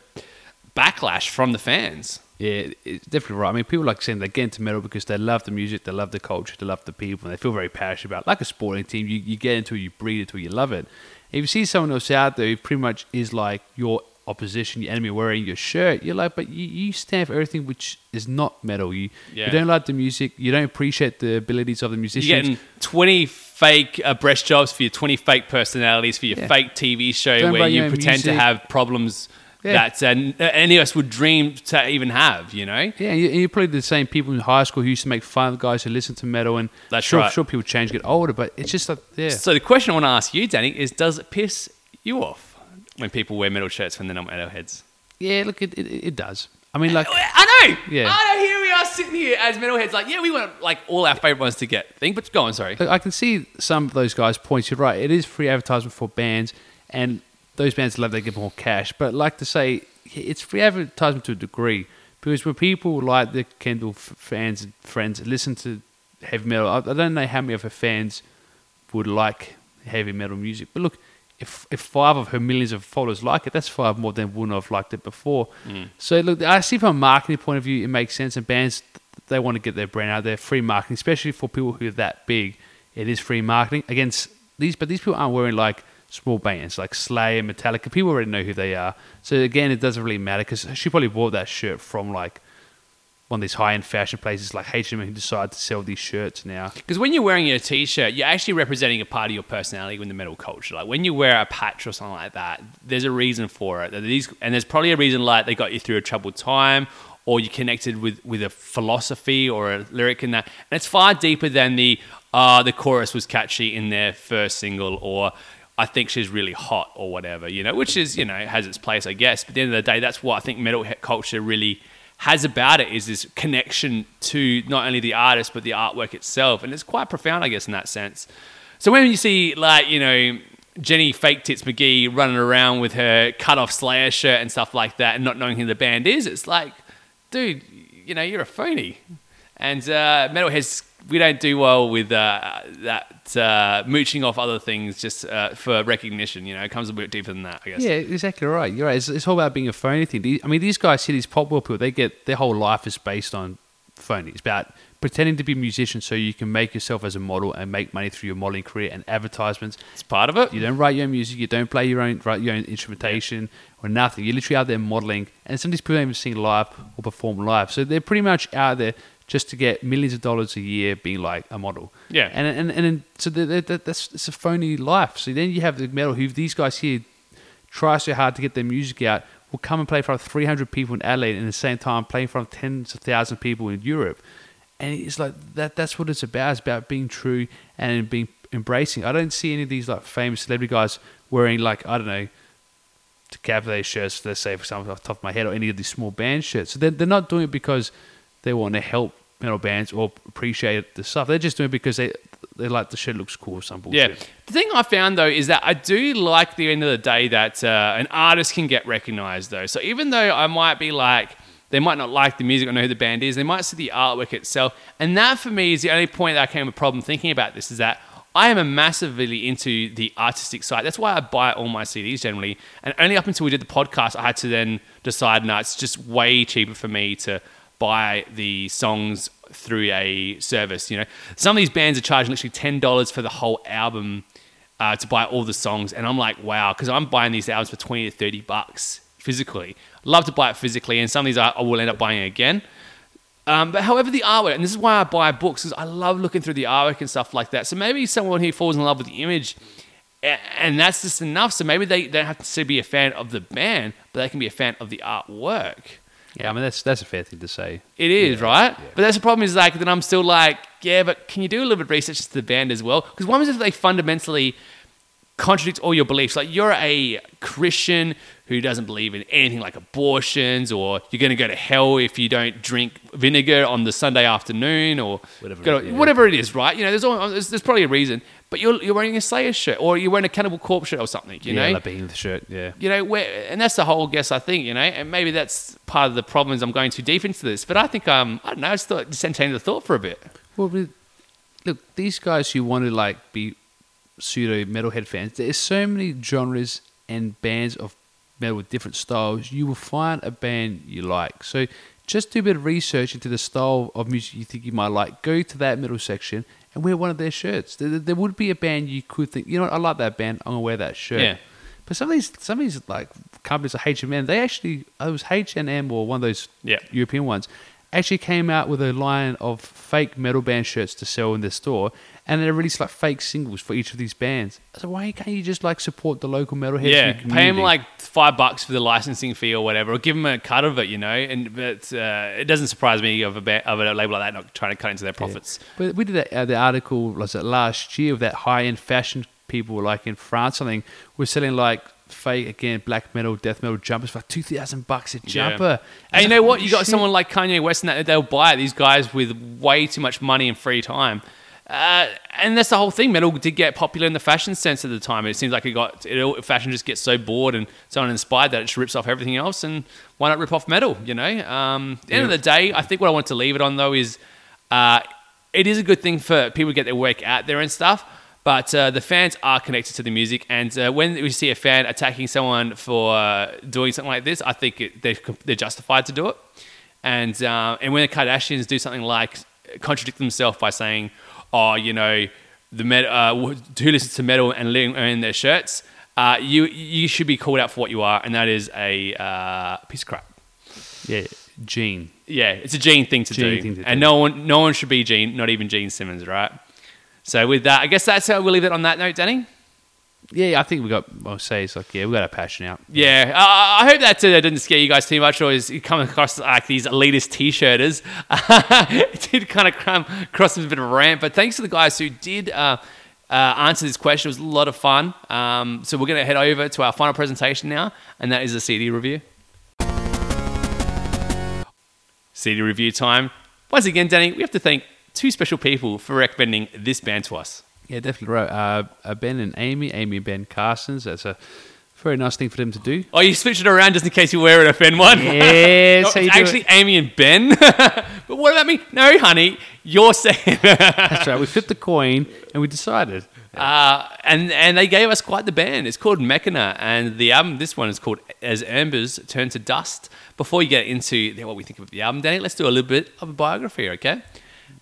backlash from the fans. yeah, it's definitely right. I mean, people like saying they get into metal because they love the music, they love the culture, they love the people, and they feel very passionate about. it. Like a sporting team, you, you get into it, you breed it, it, you love it. If you see someone else out there who pretty much is like your opposition, your enemy, wearing your shirt, you're like, but you, you stand for everything which is not metal. You Yeah. you don't like the music, you don't appreciate the abilities of the musicians. You're getting 20 fake uh, breast jobs for your 20 fake personalities for your Yeah. fake TV show Don't where you pretend to have problems Yeah. that uh, any of us would dream to even have, you know? Yeah, and you- and you're probably the same people in high school who used to make fun of guys who listen to metal, and That's sure, right. sure people change, get older, but it's just like, yeah. So the question I want to ask you, Danny, is does it piss you off when people wear metal shirts when they're not metalheads? Yeah, look, it, it, it does. I mean, like, I know. Yeah. I know. Here we are sitting here as metalheads, like, yeah, we want like all our favorite ones to get thing. But go on, sorry. I can see some of those guys' points. You're right. It is free advertisement for bands, and those bands love they give more cash. But like to say, it's free advertisement to a degree because when people like the Kendall fans and friends listen to heavy metal, I, I don't know how many of her fans would like heavy metal music. But look, if if five of her millions of followers like it, that's five more than wouldn't have liked it before. Mm. So look, I see from a marketing point of view, it makes sense. And bands they want to get their brand out there, free marketing, especially for people who are that big. It is free marketing against these, but these people aren't wearing like small bands like Slayer, Metallica. People already know who they are. So again, it doesn't really matter because she probably bought that shirt from like one of these high-end fashion places like H&M who decided to sell these shirts now. Because when you're wearing your t-shirt, you're actually representing a part of your personality in the metal culture. Like when you wear a patch or something like that, there's a reason for it. These, and there's probably a reason like they got you through a troubled time, or you connected with with a philosophy or a lyric in that. And it's far deeper than the uh, the chorus was catchy in their first single, or I think she's really hot, or whatever. You know, which is you know has its place, I guess. But at the end of the day, that's what I think metal culture really has about it is this connection to not only the artist but the artwork itself, and it's quite profound, I guess, in that sense. So when you see like you know Jenny Fake Tits McGee running around with her cut off Slayer shirt and stuff like that, and not knowing who the band is, it's like, dude, you know, you're a phony. And uh, metalheads, we don't do well with uh, that uh, mooching off other things just uh, for recognition. You know, it comes a bit deeper than that, I guess. Yeah, exactly right. You're right. It's, it's all about being a phony thing. I mean, these guys here, these pop world people, they get their whole life is based on phony. It's about pretending to be musicians so you can make yourself as a model and make money through your modeling career and advertisements. It's part of it. You don't write your own music. You don't play your own write your own instrumentation or nothing. You're literally out there modeling, and some of these people don't even sing live or perform live. So they're pretty much out there just to get millions of dollars a year being like a model. Yeah. And and and, then so they- that's it's a phony life. So then you have the metal who these guys here try so hard to get their music out. Will come and play in front of 300 people in Adelaide, and at the same time play in front of tens of thousands of people in Europe. And it's like that. That's what it's about. It's about being true and being embracing. I don't see any of these like famous celebrity guys wearing like I don't know decapitated shirts. Let's say for example off the top of my head, or any of these small band shirts. So they're they're not doing it because they want to help metal bands or appreciate the stuff. They're just doing it because they they like the shit looks cool or some Yeah. The thing I found though is that I do like the end of the day that uh, an artist can get recognized though. So even though I might be like, they might not like the music or know who the band is, they might see the artwork itself. And that for me is the only point that I came with a problem thinking about this is that I am a massively into the artistic side. That's why I buy all my CDs generally. And only up until we did the podcast, I had to then decide, no, it's just way cheaper for me to buy the songs through a service. You know, some of these bands are charging literally ten dollars for the whole album uh, to buy all the songs, and I'm like, wow, because I'm buying these albums for twenty to thirty bucks physically. Love to buy it physically, and some of these I, I will end up buying again. Um, but however, the artwork, and this is why I buy books, because I love looking through the artwork and stuff like that. So maybe someone who falls in love with the image, and that's just enough. So maybe they don't have to be a fan of the band, but they can be a fan of the artwork. Yeah, I mean that's that's a fair thing to say. It is, right? But that's the problem is like then I'm still like, yeah, but can you do a little bit of research into the band as well? Because one is if they fundamentally contradict all your beliefs? Like you're a Christian who doesn't believe in anything like abortions, or you're going to go to hell if you don't drink vinegar on the Sunday afternoon, or Whatever go- it- yeah. whatever it is, right? You know, there's, all, there's there's probably a reason. But you're you're wearing a Slayer shirt, or you're wearing a Cannibal Corpse shirt, or something. You yeah, know, the shirt. Yeah. you know, where, and that's the whole guess. I think you know, and maybe that's part of the problem. Is I'm going too deep into this, but I think um, I don't know. I just thought just entertain the thought for a bit. Well, look, these guys who want to like be pseudo metalhead fans, there's so many genres and bands of metal with different styles. You will find a band you like. So just do a bit of research into the style of music you think you might like. Go to that middle section and wear one of their shirts. There, there would be a band you could think, you know, what, I like that band. I'm gonna wear that shirt. Yeah. But some of these, some of these like companies like H&M, they actually, it was H&M or one of those Yeah. European ones, actually came out with a line of fake metal band shirts to sell in their store, and they released like fake singles for each of these bands. I said, why can't you just like support the local metalheads? yeah, pay them like five bucks for the licensing fee or whatever, or give them a cut of it, you know. And but uh, it doesn't surprise me of a ba- of a label like that not trying to cut into their profits. But we did that, uh, the article was it last year of that high end fashion people like in France something were selling like fake again black metal death metal jumpers for like two thousand bucks a jumper. And you know what? You got Holy someone like Kanye West and that they'll buy it. These guys with way too much money and free time. Uh, and that's the whole thing. Metal did get popular in the fashion sense at the time. It seems like it got it, fashion just gets so bored and so uninspired that it just rips off everything else. And why not rip off metal? You know. Um, at the end of the day, I think what I want to leave it on though is uh, it is a good thing for people to get their work out there and stuff. But uh, the fans are connected to the music, and uh, when we see a fan attacking someone for uh, doing something like this, I think it, they're, they're justified to do it. And uh, and when the Kardashians do something like contradict themselves by saying, "Oh, you know, the met- uh, who listens to metal and living in their shirts," uh, you you should be called out for what you are, and that is a uh, piece of crap. Yeah, Gene. Yeah, it's a Gene thing to Gene do, thing to and do. no one no one should be Gene, not even Gene Simmons, right? So with that, I guess that's how we'll leave it on that note, Danny. Yeah, I think we got. I'll say it's like yeah, we got our passion out. Yeah, I I hope that uh, didn't scare you guys too much, or is you come across like these elitist t-shirters. it did kind of come across as a bit of a rant, but thanks to the guys who did uh, uh, answer this question. It was a lot of fun. Um, so we're going to head over to our final presentation now, and that is the CD review. CD review time. Once again, Danny, we have to thank two special people for recommending this band to us. Yeah, definitely right. Uh, uh, Ben and Amy, Amy and Ben Carsons. That's a very nice thing for them to do. Oh, you switched it around just in case you wear it offend one. Yes, No, it's actually it. Amy and Ben. but what about me? No, honey, you're saying. That's right. We flipped the coin and we decided. Uh, and and they gave us quite the band. It's called Mechina, and the album. This one is called As Embers Turn to Dust. Before you get into what we think of the album, Danny, let's do a little bit of a biography, okay?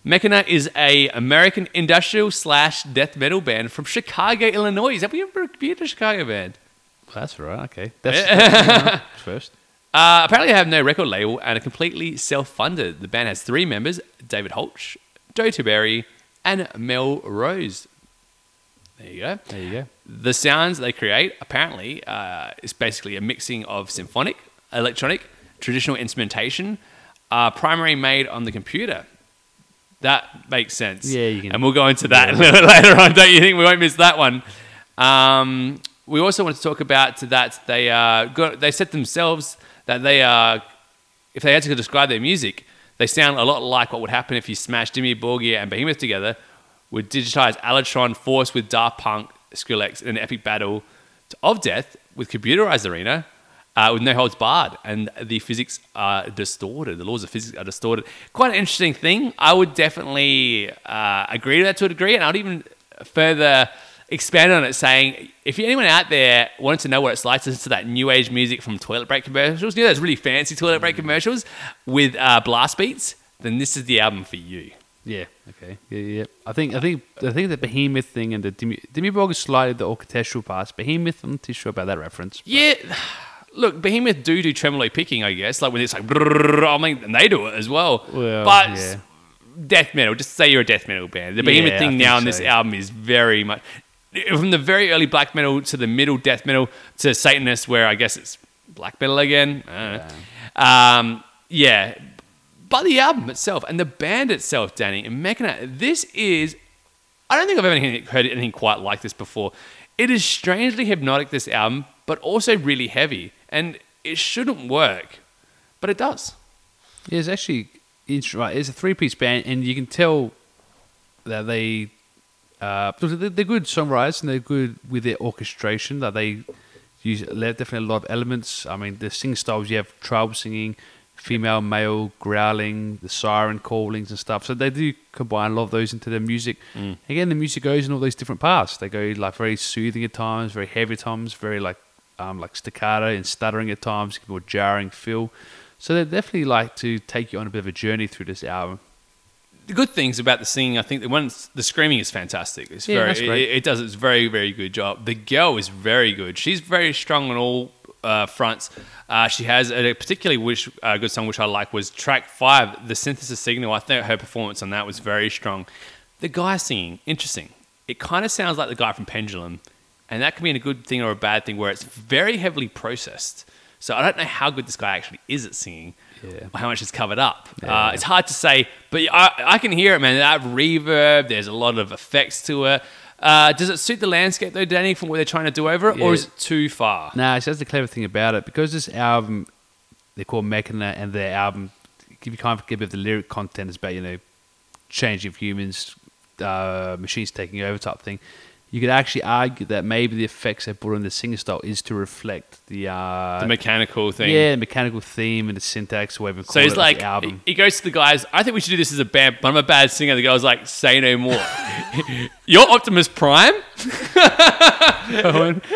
Mechina is a American industrial slash death metal band from Chicago, Illinois. Have we ever been to a Chicago band? Well, that's right. Okay. That's, that's first. Uh, apparently, they have no record label and are completely self-funded. The band has three members: David Holch, Joe Tiberi, and Mel Rose. There you go. There you go. The sounds they create apparently uh, is basically a mixing of symphonic, electronic, traditional instrumentation, uh, primarily made on the computer. That makes sense. Yeah, you can- And we'll go into that a little bit later on. Don't you think we won't miss that one? Um, we also want to talk about that they uh, got, they said themselves that they are if they had to describe their music, they sound a lot like what would happen if you smashed Dimmu Borgir and Behemoth together with digitized Alotron Force with Daft Punk, Skrillex in an epic battle of death with computerized arena uh, with no holds barred. And the physics are distorted. The laws of physics are distorted. Quite an interesting thing. I would definitely uh, agree to that to a degree. And I'd even further expand on it saying if anyone out there wanted to know what it's like to listen to that new age music from toilet break commercials, you know those really fancy toilet break commercials with uh, blast beats, then this is the album for you. Yeah. Okay. Yeah. Yeah. I think. I think. I think the behemoth thing and the Dimmu, Demi Borg is slightly the orchestral parts. Behemoth. I'm not too sure about that reference. Yeah, look, Behemoth do do tremolo picking, I guess, like when it's like, I mean, and they do it as well. Well, but yeah. death metal, just say you're a death metal band. The Behemoth Yeah, thing now on this album is very much from the very early black metal to the middle death metal to Satanist, where I guess it's black metal again. Know. Um, yeah, but the album itself and the band itself, Danny and Mechina, this is. I don't think I've ever heard anything quite like this before. It is strangely hypnotic, this album, but also really heavy. And it shouldn't work, but it does. Yeah, it's actually it's right. It's a three-piece band, and you can tell that they uh, they're good songwriters and they're good with their orchestration. That they use definitely a lot of elements. I mean, the sing styles you have tribal singing, female, male growling, the siren callings and stuff. So they do combine a lot of those into their music. Again, the music goes in all these different paths. They go like very soothing at times, very heavy at times, very like um, like staccato and stuttering at times, more jarring feel. So they definitely like to take you on a bit of a journey through this album. The good things about the singing, I think, the one the screaming is fantastic. It's Yeah, very, that's great. It, it does its very, very good job. The girl is very good. She's very strong on all uh, fronts. Uh, she has a particularly which uh, good song which I like was track five, the synthesis signal. I think her performance on that was very strong. The guy singing, interesting. It kind of sounds like the guy from Pendulum, and that can be a good thing or a bad thing where it's very heavily processed. So I don't know how good this guy actually is at singing, Yeah. or how much is covered up. Yeah. Uh, it's hard to say, but I, I can hear it, man. That reverb, there's a lot of effects to it. Uh, does it suit the landscape though, Danny, from what they're trying to do over it, Yeah. or is it too far? Nah, so that's the clever thing about it. Because this album, they're called Mechina, and their album, give you kind of give it the lyric content is about, you know, changing of humans, uh, machines taking over type thing. You could actually argue that maybe the effects they put on the singer style is to reflect the, uh, The mechanical thing. yeah, the mechanical theme and the syntax, whatever you So call he's it, of like, the album. he goes to the guys. I think we should do this as a band, but I'm a bad singer. The guy's like, say no more. You're Optimus Prime,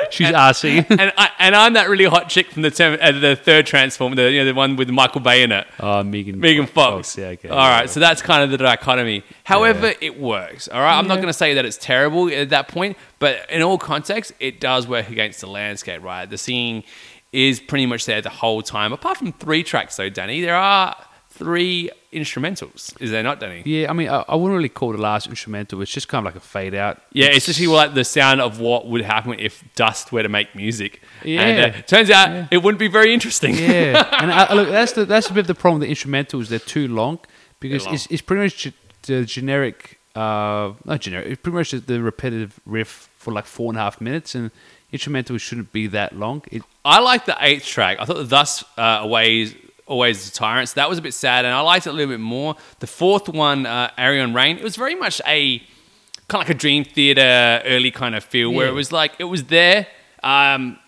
She's RC. and I, and I'm that really hot chick from the term, uh, the third Transformer, the you know the one with Michael Bay in it. oh, Megan. Megan Fox. Yeah, okay. All right, so that's kind of the dichotomy. However, it works. All right, I'm not going to say that it's terrible at that point, but in all contexts, it does work against the landscape. Right, the singing is pretty much there the whole time. Apart from three tracks, though, Danny, there are three instrumentals. Is there not, Danny? Yeah, I mean, I, I wouldn't really call the last instrumental. It's just kind of like a fade out. Yeah, it's just like the sound of what would happen if Dust were to make music. Yeah. And uh, turns out it wouldn't be very interesting. yeah, and I, look, that's the that's a bit of the problem. with The instrumentals they're too long because long. it's, it's pretty much the generic, uh, not generic. It's pretty much the repetitive riff for like four and a half minutes, and instrumental shouldn't be that long. It, I like the eighth track. I thought the Thus uh, Always Always the Tyrants. That was a bit sad, and I liked it a little bit more. The fourth one, uh, Arion Rain, it was very much a kind of like a Dream Theater early kind of feel, where it was like it was there. Um,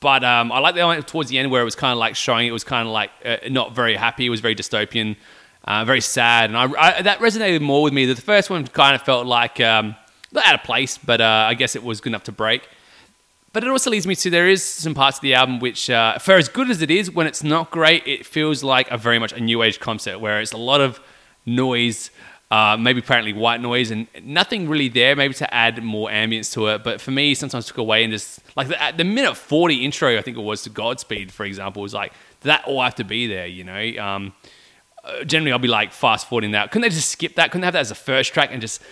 but um, I like the towards the end where it was kind of like showing it was kind of like uh, not very happy. It was very dystopian, uh, very sad, and I, I, that resonated more with me. The first one kind of felt like um, not out of place, but uh, I guess it was good enough to break. But it also leads me to there is some parts of the album which, uh, for as good as it is, when it's not great, it feels like a very much a new age concert where it's a lot of noise, uh, maybe apparently white noise, and nothing really there, maybe to add more ambience to it. But for me, sometimes took away and just like the, the minute 40 intro, I think it was to Godspeed, for example, was like that all have to be there, you know? Um, uh, generally, I'll be like fast forwarding that. Couldn't they just skip that? Couldn't they have that as a first track and just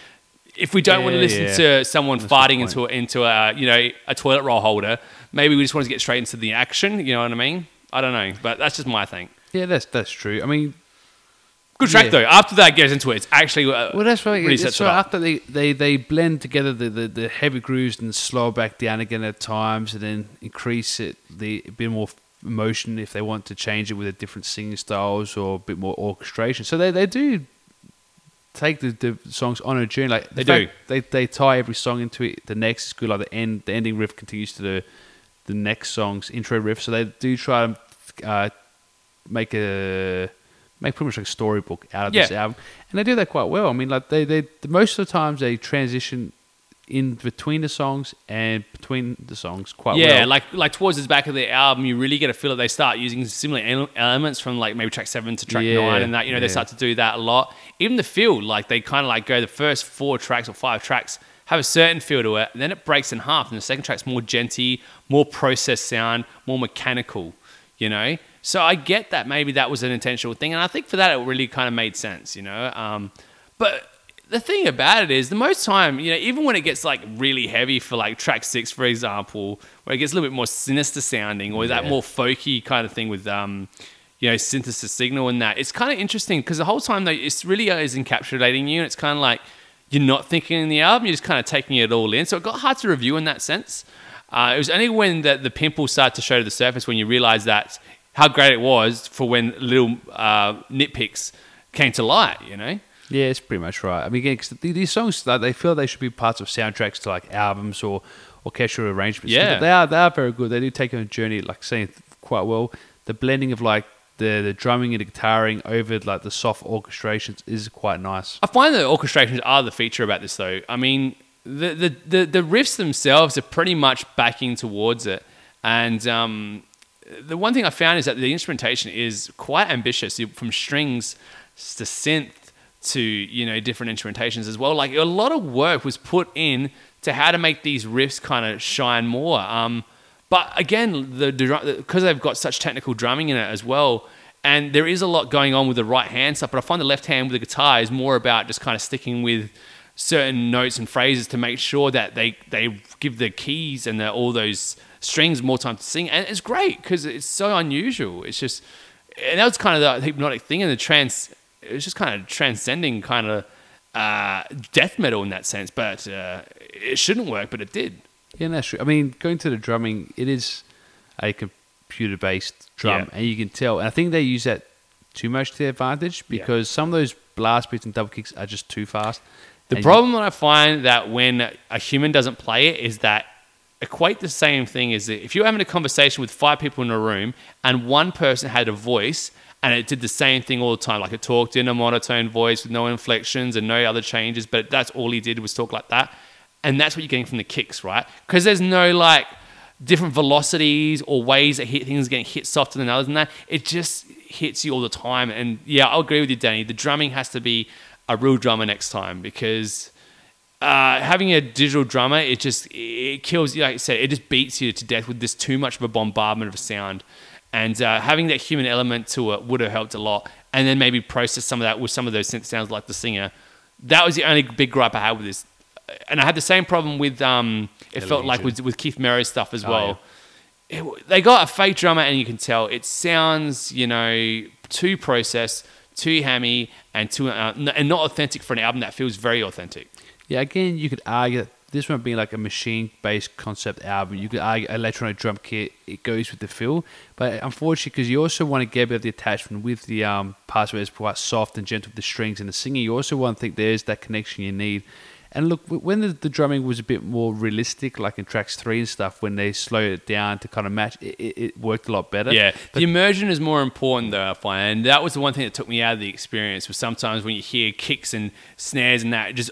if we don't want to listen yeah. to someone That's farting into a, into a you know a toilet roll holder, maybe we just want to get straight into the action. You know what I mean? I don't know, but that's just my thing. Yeah, that's that's true. I mean, Good track Yeah. though. After that gets into it, it's actually uh, well, that's right. really it's sets it right up. after they, they, they blend together the, the, the heavy grooves and slow back down again at times, and then increase it the a bit more emotion if they want to change it with a different singing styles or a bit more orchestration. So they, they do take the, the songs on a journey. Like the They fact They they tie every song into it. The next is good. Like the end the ending riff continues to the the next song's intro riff. So they do try to uh, make a make pretty much like a storybook out of this album, and they do that quite well. I mean, like they they most of the times they transition in between the songs and between the songs quite yeah, well. like like towards the back of the album, you really get a feel that they start using similar elements from like maybe track seven to track Yeah, nine, and that you know they start to do that a lot. Even the feel, like they kind of like go the first four tracks or five tracks have a certain feel to it, and then it breaks in half, and the second track's more djenty, more processed sound, more mechanical. You know, so I get that maybe that was an intentional thing, and I think for that it really kind of made sense. You know, um, but the thing about it is the most time you know even when it gets like really heavy for like track six for example where it gets a little bit more sinister sounding or that more folky kind of thing with um you know synthesis signal and that it's kind of interesting because the whole time though it's really is encapsulating you and it's kind of like you're not thinking in the album you're just kind of taking it all in. So it got hard to review in that sense. Uh, it was only when the, the pimples started to show to the surface when you realize that how great it was for when little uh, nitpicks came to light you know Yeah, it's pretty much right. I mean, again, 'cause th- these songs, like, they feel they should be parts of soundtracks to like albums or orchestral arrangements. Yeah. they are they are very good. They do take on a journey, like saying quite well. The blending of like the the drumming and the guitaring over like the soft orchestrations is quite nice. I find that orchestrations are the feature about this, though. I mean, the the, the, the riffs themselves are pretty much backing towards it, and um, the one thing I found is that the instrumentation is quite ambitious, from strings to synth to you know different instrumentations as well. Like a lot of work was put in to how to make these riffs kind of shine more. Um, but again, the because they've got such technical drumming in it as well, and there is a lot going on with the right hand stuff. But I find the left hand with the guitar is more about just kind of sticking with certain notes and phrases to make sure that they they give the keys and the, all those strings more time to sing. And it's great because it's so unusual. It's just and that was kind of the hypnotic thing in the trance. It was just kind of transcending kind of uh, death metal in that sense. But uh, it shouldn't work, but it did. Yeah, that's true. I mean, going to the drumming, it is a computer based drum, Yeah. and you can tell. And I think they use that too much to their advantage because some of those blast beats and double kicks are just too fast. The problem that I find that when a human doesn't play it is that equate the same thing is that if you're having a conversation with five people in a room and one person had a voice and it did the same thing all the time, like it talked in a monotone voice with no inflections and no other changes, but that's all he did was talk like that. And that's what you're getting from the kicks, right? Because there's no like different velocities or ways that hit things getting hit softer than others and that. It just hits you all the time. And yeah, I'll agree with you, Danny. The drumming has to be a real drummer next time because uh, having a digital drummer, it just it kills you. Like I said, it just beats you to death with this too much of a bombardment of sound. And uh, having that human element to it would have helped a lot. And then maybe process some of that with some of those synth sounds like the singer. That was the only big gripe I had with this. And I had the same problem with um, it felt like with, with Keith Merrill's stuff as Oh, well. It they got a fake drummer, and you can tell it sounds, you know, too processed, too hammy, and too uh, n- and not authentic for an album that feels very authentic. Yeah, again, you could argue that this one being like a machine-based concept album, you could argue electronic drum kit, it goes with the feel. But unfortunately, because you also want to get a bit of the attachment with the um, parts where it's quite soft and gentle with the strings and the singing, you also want to think there's that connection you need. And look, when the, the drumming was a bit more realistic, like in tracks three and stuff, when they slowed it down to kind of match, it, it, it worked a lot better. Yeah, But the immersion is more important though. I find, and that was the one thing that took me out of the experience. Was sometimes when you hear kicks and snares and that just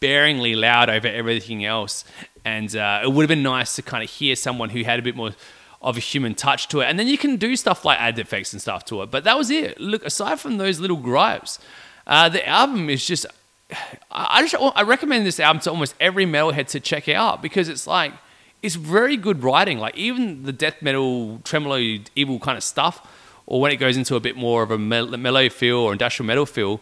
overbearingly loud over everything else, and uh, it would have been nice to kind of hear someone who had a bit more of a human touch to it, and then you can do stuff like add effects and stuff to it. But that was it. Look, aside from those little gripes, uh, the album is just. I I just I recommend this album to almost every metalhead to check out because it's like it's very good writing. Like even the death metal, tremolo, evil kind of stuff, or when it goes into a bit more of a mellow feel or industrial metal feel.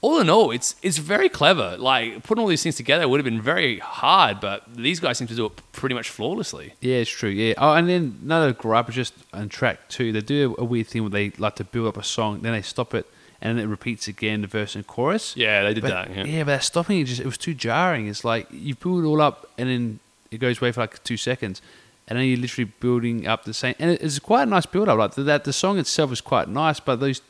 All in all, it's it's very clever. Like putting all these things together would have been very hard, but these guys seem to do it pretty much flawlessly. Yeah, it's true. Yeah. Oh, and then another gripe is just on track two. They do a weird thing where they like to build up a song, then they stop it, and then it repeats again, the verse and chorus. Yeah, they did But, that. yeah. Yeah. but that stopping it just it was too jarring. It's like you build it all up and then it goes away for like two seconds, and then you're literally building up the same. And it's quite a nice build up. Like that, the song itself is quite nice, but those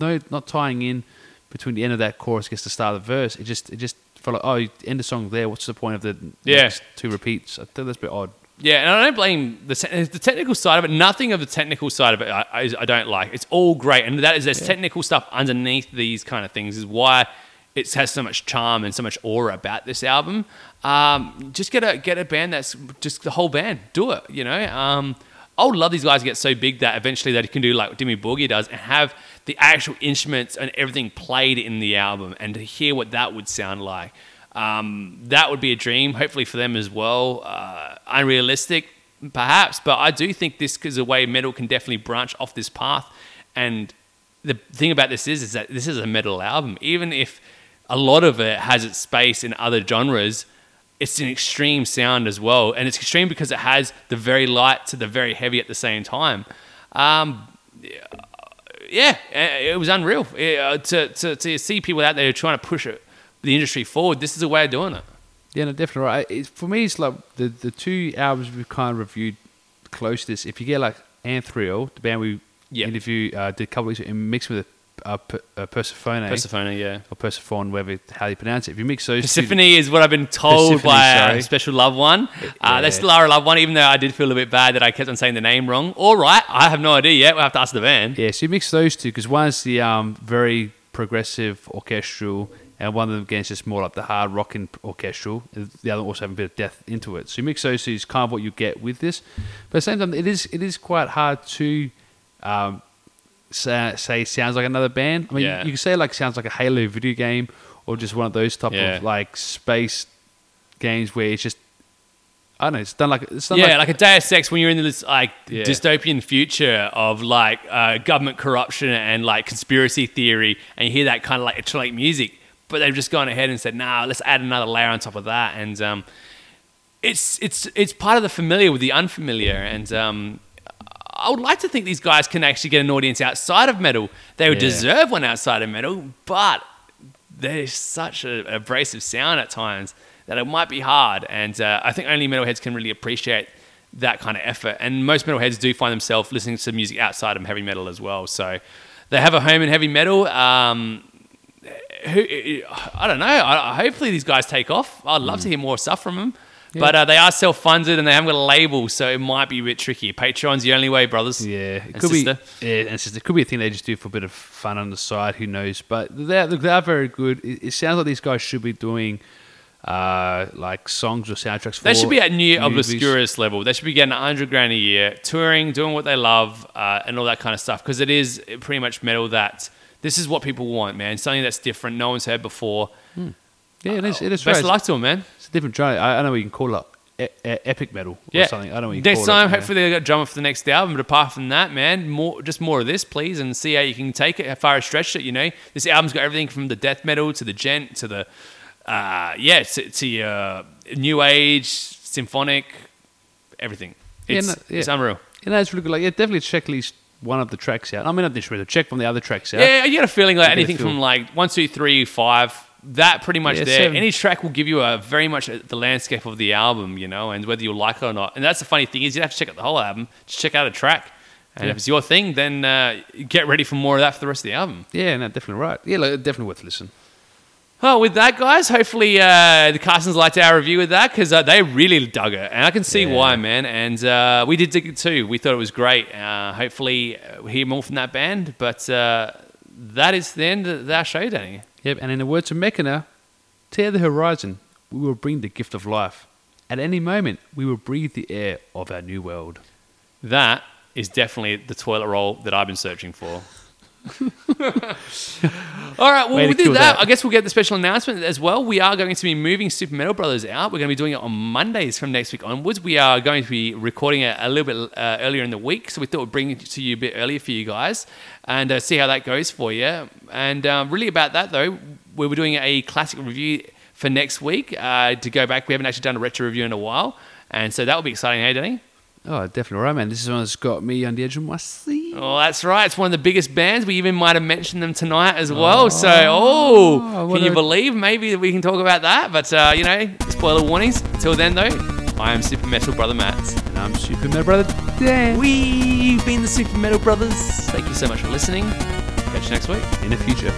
no not tying in between the end of that chorus gets the start of the verse. It just it just felt like oh, end the song there. What's the point of the Yeah. two repeats? I think that's a bit odd. Yeah, and I don't blame the te- the technical side of it. Nothing of the technical side of it I, I, I don't like. It's all great, and that is there's technical stuff underneath these kind of things is why it has so much charm and so much aura about this album. Um, just get a get a band that's just the whole band. Do it. You know. Um, I would love these guys to get so big that eventually they can do like Dimmu Borgir does and have the actual instruments and everything played in the album and to hear what that would sound like. Um, that would be a dream, hopefully for them as well. Uh, unrealistic, perhaps, but I do think this is a way metal can definitely branch off this path. And the thing about this is, is that this is a metal album. Even if a lot of it has its space in other genres, it's an extreme sound as well. And it's extreme because it has the very light to the very heavy at the same time. Um, yeah, uh, it was unreal uh, to, to, to see people out there trying to push it, the industry forward. This is a way of doing it. Yeah, no, definitely right. It's, for me, it's like the the two albums we've kind of reviewed closest. If you get like Anthrill, the band we Yeah. interviewed, uh, did a couple of weeks and mixed with uh, uh, Persephone, Persephone, yeah. or Persephone, whatever how you pronounce it. If you mix those, two- Persephone is what I've been told Persephone, by sorry. a special loved one. Uh, That's Yeah. Lara Loved One, even though I did feel a bit bad that I kept on saying the name wrong. All right, I have no idea yet. We'll have to ask the band. yeah, so you mix those two because one's the um, very progressive orchestral, and one of them again is just more like the hard rocking orchestral. The other also having a bit of death into it. So you mix those two is kind of what you get with this. But at the same time, it is it is quite hard to um, say, say sounds like another band. I mean, Yeah. you can say like sounds like a Halo video game or just one of those type Yeah. of like space games where it's just I don't know. It's done like it's done Yeah, like, like, a Deus Ex when you're in this like Yeah. dystopian future of like uh, government corruption and like conspiracy theory, and you hear that kind of like electronic music, but they've just gone ahead and said, "Nah, let's add another layer on top of that," and um, it's it's it's part of the familiar with the unfamiliar, and um, I would like to think these guys can actually get an audience outside of metal. They would Yeah. deserve one outside of metal, but there's such an abrasive sound at times that it might be hard. And uh, I think only metalheads can really appreciate that kind of effort. And most metalheads do find themselves listening to music outside of heavy metal as well. So they have a home in heavy metal. Um, who, I don't know. I, hopefully these guys take off. I'd love to hear more stuff from them. But uh, they are self-funded and they haven't got a label, so it might be a bit tricky. Patreon's the only way, brothers. Yeah, it and could sister. be. Yeah, and sister. It could be a thing they just do for a bit of fun on the side. Who knows? But they're look, they are very good. It, it sounds like these guys should be doing uh, like songs or soundtracks. For They should be at near obscurus level. They should be getting a hundred grand a year, touring, doing what they love, uh, and all that kind of stuff. Because it is pretty much metal that this is what people want, man. Something that's different, no one's heard before. Yeah, it is. It is Best right. of luck to them, man. Different genre. I, I don't know what you can call it. E- epic metal or Yeah, something. I don't know what you Next call time, it. yeah. hopefully they got drummer for the next album. But apart from that, man, more just more of this, please, and see how you can take it, how far it stretch it. You know, this album's got everything from the death metal to the djent to the uh, yeah to, to your new age symphonic, everything. Yeah, It's, no, yeah. it's unreal. You know, it's really good. Like, yeah, definitely check at least one of the tracks out. I mean, not this really. Check from the other tracks out. Yeah, you get a feeling like You get a anything feel. from like one, two, three, five. That pretty much Yeah, there. seven. Any track will give you a very much the landscape of the album, you know, and whether you like it or not. And that's the funny thing is you have to check out the whole album. Just check out a track, and Yeah. if it's your thing, then uh, get ready for more of that for the rest of the album. Yeah, no, definitely right. Yeah, like, definitely worth listening. Well, with that, guys, hopefully uh, the Carsons liked our review with that because uh, they really dug it, and I can see Yeah. why, man. And uh, we did dig it too. We thought it was great. Uh, hopefully, uh, we hear more from that band. But uh, that is the end of our show, Danny. Yep, and in the words of Mechina, tear the horizon. We will bring the gift of life. At any moment, we will breathe the air of our new world. That is definitely the toilet roll that I've been searching for. All right, well, Way we did that. that. I guess we'll get the special announcement as well. We are going to be moving Super Metal Brothers out. We're going to be doing it on Mondays from next week onwards. We are going to be recording it a little bit uh, earlier in the week, so we thought we'd bring it to you a bit earlier for you guys and uh, see how that goes for you. And um, really, about that though, we were doing a classic review for next week uh, to go back. We haven't actually done a retro review in a while, and so that will be exciting, hey, Danny? Oh, definitely right, man. This is one that's got me on the edge of my seat. Oh, that's right. It's one of the biggest bands. We even might have mentioned them tonight as well. so, oh, what can you a- believe? Maybe we can talk about that. But, uh, you know, spoiler warnings. Until then, though, I am Super Metal Brother Matt. And I'm Super Metal Brother Dan. We've been the Super Metal Brothers. Thank you so much for listening. Catch you next week. In the future.